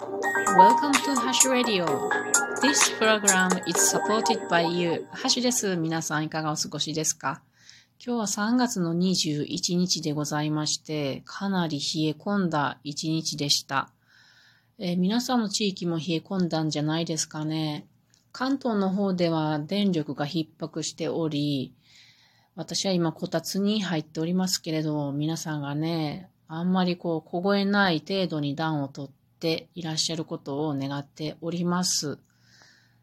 Welcome to Hash Radio. This program is supported by you. ハッシュです。皆さんいかがお過ごしですか？今日は3月の21日でございまして、かなり冷え込んだ一日でした。えー、皆さんの地域も冷え込んだんじゃないですかね。関東の方では電力が逼迫しており、私は今こたつに入っておりますけれど、皆さんがね、あんまりこう、凍えない程度に暖をとっていらっしゃることを願っております。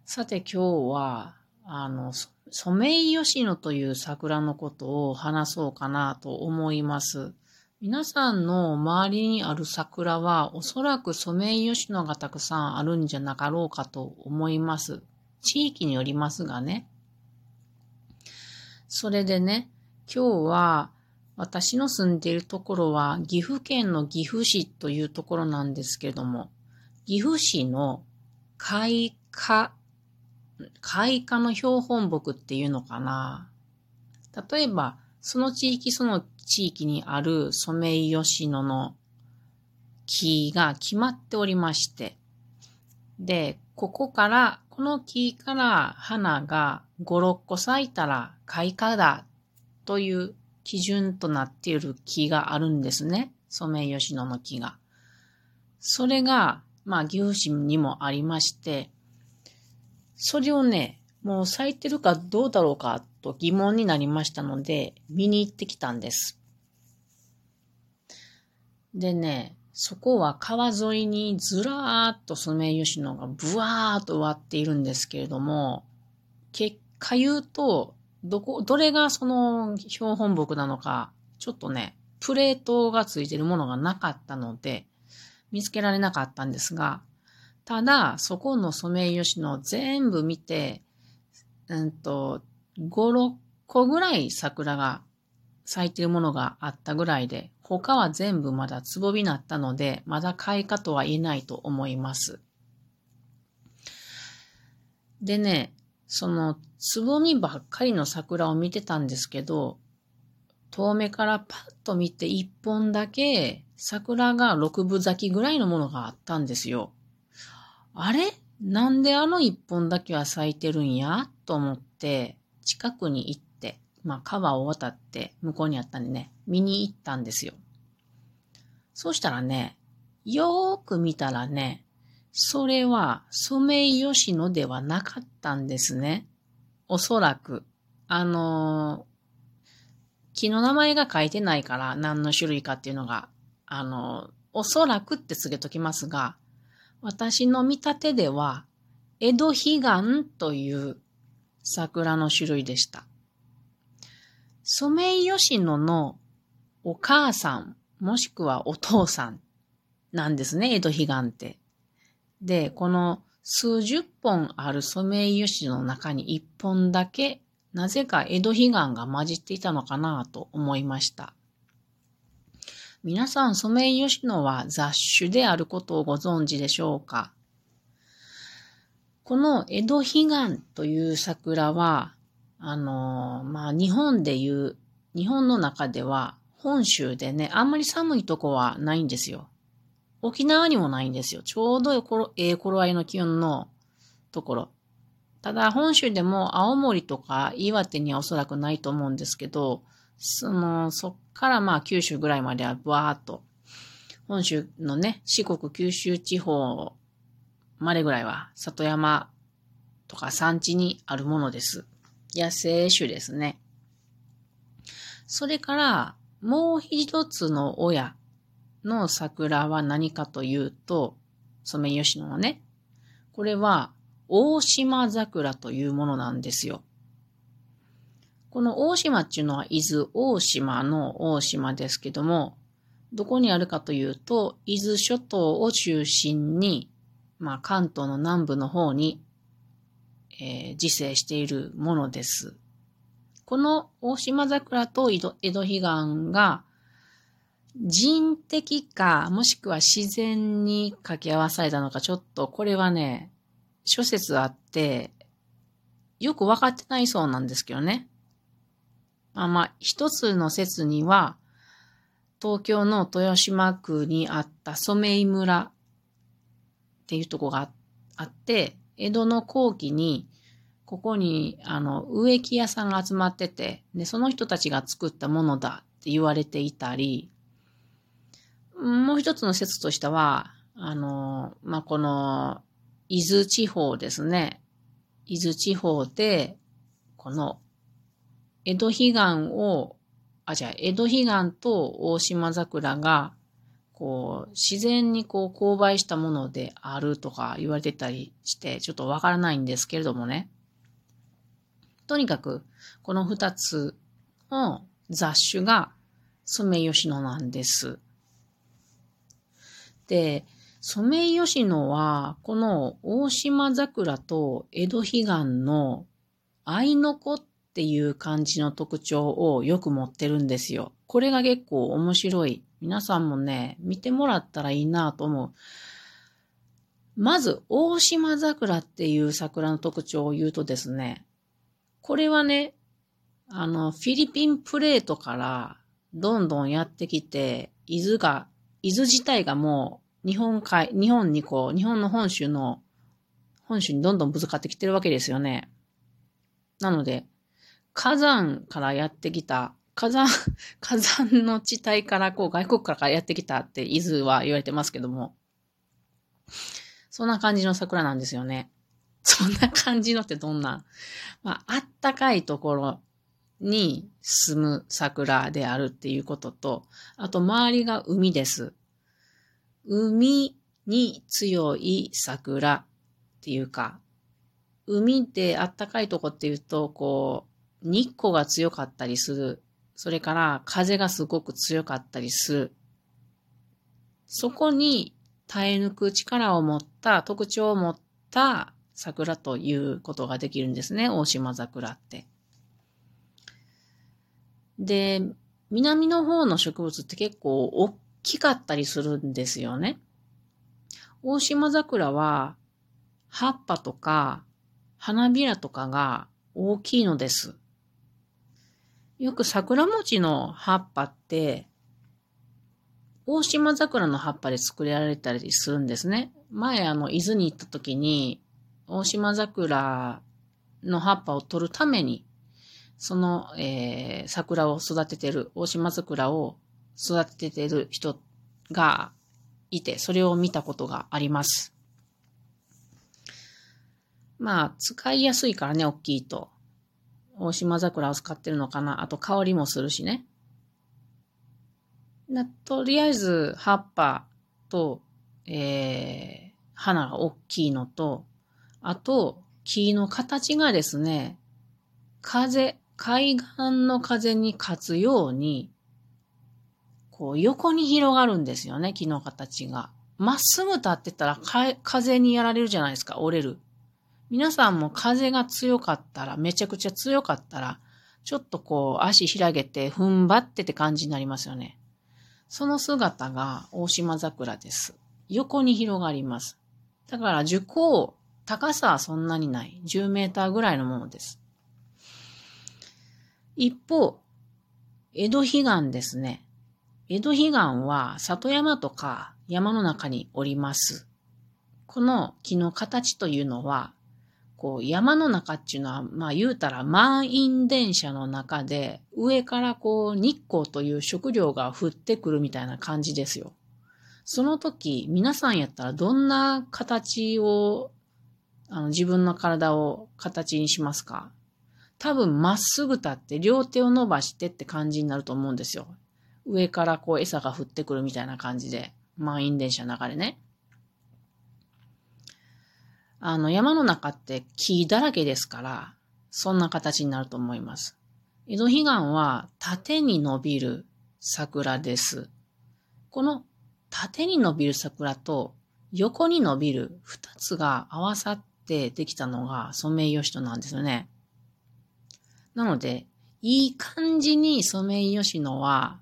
さて今日は、あの、ソメイヨシノという桜のことを話そうかなと思います。皆さんの周りにある桜はおそらくソメイヨシノがたくさんあるんじゃなかろうかと思います。地域によりますがね。それでね、今日は私の住んでいるところは岐阜県の岐阜市というところなんですけれども、岐阜市の開花、開花の標本木っていうのかな。例えば、その地域その地域にあるソメイヨシノの木が決まっておりまして、で、ここから、この木から花が5、6個咲いたら開花だという基準となっている木があるんですね。ソメイヨシノの木が。それが、まあ、岐阜市にもありまして、それをね、もう咲いてるかどうだろうかと疑問になりましたので、見に行ってきたんです。でね、そこは川沿いにずらーっとソメイヨシノがブワーっと植わっているんですけれども、結果言うと、どこ、どれがその標本木なのか、ちょっとね、プレートがついてるものがなかったので、見つけられなかったんですが、ただ、そこのソメイヨシノ全部見て、うんと、5、6個ぐらい桜が咲いてるものがあったぐらいで、他は全部まだつぼみなったので、まだ開花とは言えないと思います。でね、そのつぼみばっかりの桜を見てたんですけど、遠目からパッと見て一本だけ桜が六分咲きぐらいのものがあったんですよ。あれ？なんであの一本だけは咲いてるんや？と思って近くに行ってまあ、川を渡って向こうにあったんでね、見に行ったんですよ。そうしたらね、よーく見たらね、それはソメイヨシノではなかったんですね。おそらく。あのー、木の名前が書いてないから何の種類かっていうのが、あのー、おそらくって告げときますが、私の見立てでは、江戸彼岸という桜の種類でした。ソメイヨシノのお母さん、もしくはお父さんなんですね、江戸彼岸って。で、この数十本あるソメイヨシノの中に一本だけ、なぜか江戸彼岸が混じっていたのかなと思いました。皆さん、ソメイヨシノは雑種であることをご存知でしょうか？この江戸彼岸という桜は、あのまあ、日本でいう、日本の中では、本州でね、あんまり寒いとこはないんですよ。沖縄にもないんですよ。ちょうどええ頃合いの気温のところ。ただ、本州でも青森とか岩手にはおそらくないと思うんですけど、その、そっからまあ九州ぐらいまではブワーっと、本州のね、四国九州地方までぐらいは里山とか山地にあるものです。野生種ですね。それから、もう一つの親の桜は何かというと、ソメイヨシノのね、これは大島桜というものなんですよ。この大島っていうのは伊豆大島の大島ですけども、どこにあるかというと、伊豆諸島を中心に、まあ関東の南部の方にえー、自生しているものです。この大島桜と江戸江戸彼岸が人的か、もしくは自然に掛け合わされたのか、ちょっとこれはね、諸説あって、よくわかってないそうなんですけどね。まあまあ、一つの説には、東京の豊島区にあった染井村っていうとこがあって、江戸の後期に、ここに、あの、植木屋さんが集まってて、で、その人たちが作ったものだって言われていたり、もう一つの説としては、あの、まあ、この、伊豆地方ですね。伊豆地方で、この、江戸彼岸を、あ、じゃあ、江戸彼岸と大島桜が、こう、自然にこう、勾配したものであるとか言われてたりして、ちょっとわからないんですけれどもね。とにかく、この二つの雑種がソメイヨシノなんです。で、ソメイヨシノは、この大島桜と江戸彼岸の愛の子っていう感じの特徴をよく持ってるんですよ。これが結構面白い。皆さんもね、見てもらったらいいなと思う。まず、大島桜っていう桜の特徴を言うとですね、これはね、あの、フィリピンプレートからどんどんやってきて、伊豆が、伊豆自体がもう日本海、日本にこう、日本の本州の、本州にどんどんぶつかってきてるわけですよね。なので、火山からやってきた、火山、火山の地帯からこう外国からやってきたって伊豆は言われてますけども、そんな感じの桜なんですよね。そんな感じのってどんな？まあ、あったかいところに住む桜であるっていうことと、あと周りが海です。海に強い桜っていうか、海であったかいとこっていうと、こう、日光が強かったりする。それから風がすごく強かったりする。そこに耐え抜く力を持った、特徴を持った桜ということができるんですね。大島桜って。で、南の方の植物って結構大きかったりするんですよね。大島桜は葉っぱとか花びらとかが大きいのです。よく桜餅の葉っぱって大島桜の葉っぱで作られたりするんですね。前あの伊豆に行った時に大島桜の葉っぱを取るために、その、えー、桜を育ててる、大島桜を育ててる人がいて、それを見たことがあります。まあ、使いやすいからね、大きいと。大島桜を使ってるのかな。あと香りもするしね。なとりあえず、葉っぱと、えー、花が大きいのと、あと、木の形がですね、風、海岸の風に勝つように、こう横に広がるんですよね、木の形が。まっすぐ立ってたら風にやられるじゃないですか、折れる。皆さんも風が強かったら、めちゃくちゃ強かったら、ちょっとこう足開けて踏ん張ってって感じになりますよね。その姿が大島桜です。横に広がります。だから樹高高さはそんなにない。10メーターぐらいのものです。一方、江戸彼岸ですね。江戸彼岸は里山とか山の中におります。この木の形というのは、こう山の中っていうのは、まあ言うたら満員電車の中で上からこう日光という食料が降ってくるみたいな感じですよ。その時皆さんやったらどんな形をあの自分の体を形にしますか？多分まっすぐ立って両手を伸ばしてって感じになると思うんですよ。上からこう餌が降ってくるみたいな感じで、満員電車の流れね。あの山の中って木だらけですから、そんな形になると思います。江戸彼岸は縦に伸びる桜です。この縦に伸びる桜と横に伸びる二つが合わさっってできたのがソメイヨシノなんですよね。なので、いい感じにソメイヨシノは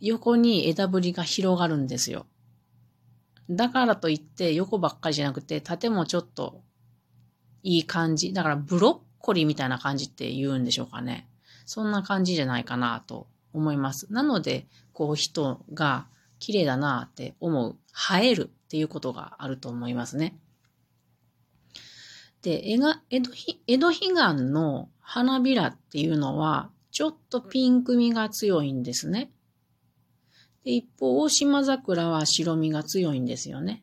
横に枝ぶりが広がるんですよ。だからといって横ばっかりじゃなくて縦もちょっといい感じ。だからブロッコリーみたいな感じって言うんでしょうかね。そんな感じじゃないかなと思います。なので、こう人が綺麗だなって思う、映えるっていうことがあると思いますね。で、江戸江戸彼岸の花びらっていうのは、ちょっとピンクみが強いんですね。で一方、大島桜は白みが強いんですよね。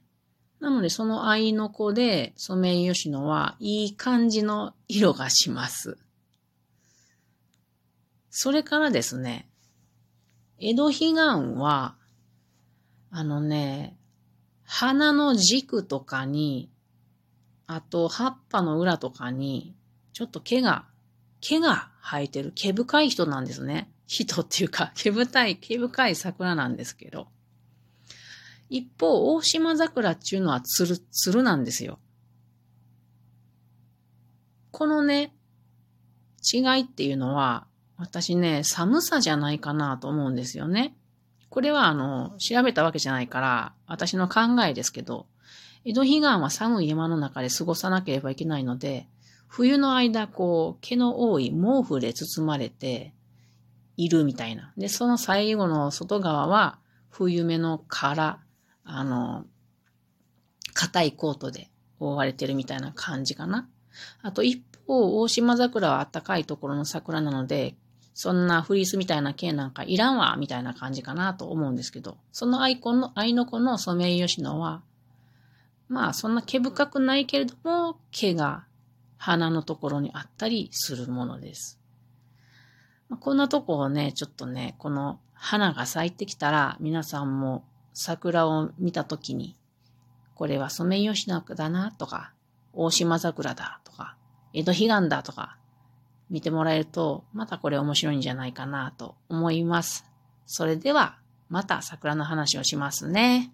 なので、その合いの子で、ソメイヨシノはいい感じの色がします。それからですね、江戸彼岸は、あのね、花の軸とかに、あと葉っぱの裏とかに、ちょっと毛が、毛が生えてる毛深い人なんですね。人っていうか、毛深い、毛深い桜なんですけど。一方、大島桜っていうのはつる、つるなんですよ。このね、違いっていうのは、私ね、寒さじゃないかなと思うんですよね。これはあの、調べたわけじゃないから、私の考えですけど、江戸彼岸は寒い山の中で過ごさなければいけないので、冬の間、こう、毛の多い毛布で包まれているみたいな。で、その最後の外側は、冬目の殻、あの、硬いコートで覆われてるみたいな感じかな。あと一方、大島桜は暖かいところの桜なので、そんなフリースみたいな毛なんかいらんわ、みたいな感じかなと思うんですけど、そのアイコンの、アイノコのソメイヨシノは、まあそんな毛深くないけれども、毛が鼻のところにあったりするものです。ま、こんなとこをね、ちょっとね、この花が咲いてきたら、皆さんも桜を見たときに、これはソメイヨシノだなとか、大島桜だとか、江戸彼岸だとか、見てもらえると、またこれ面白いんじゃないかなと思います。それでは、また桜の話をしますね。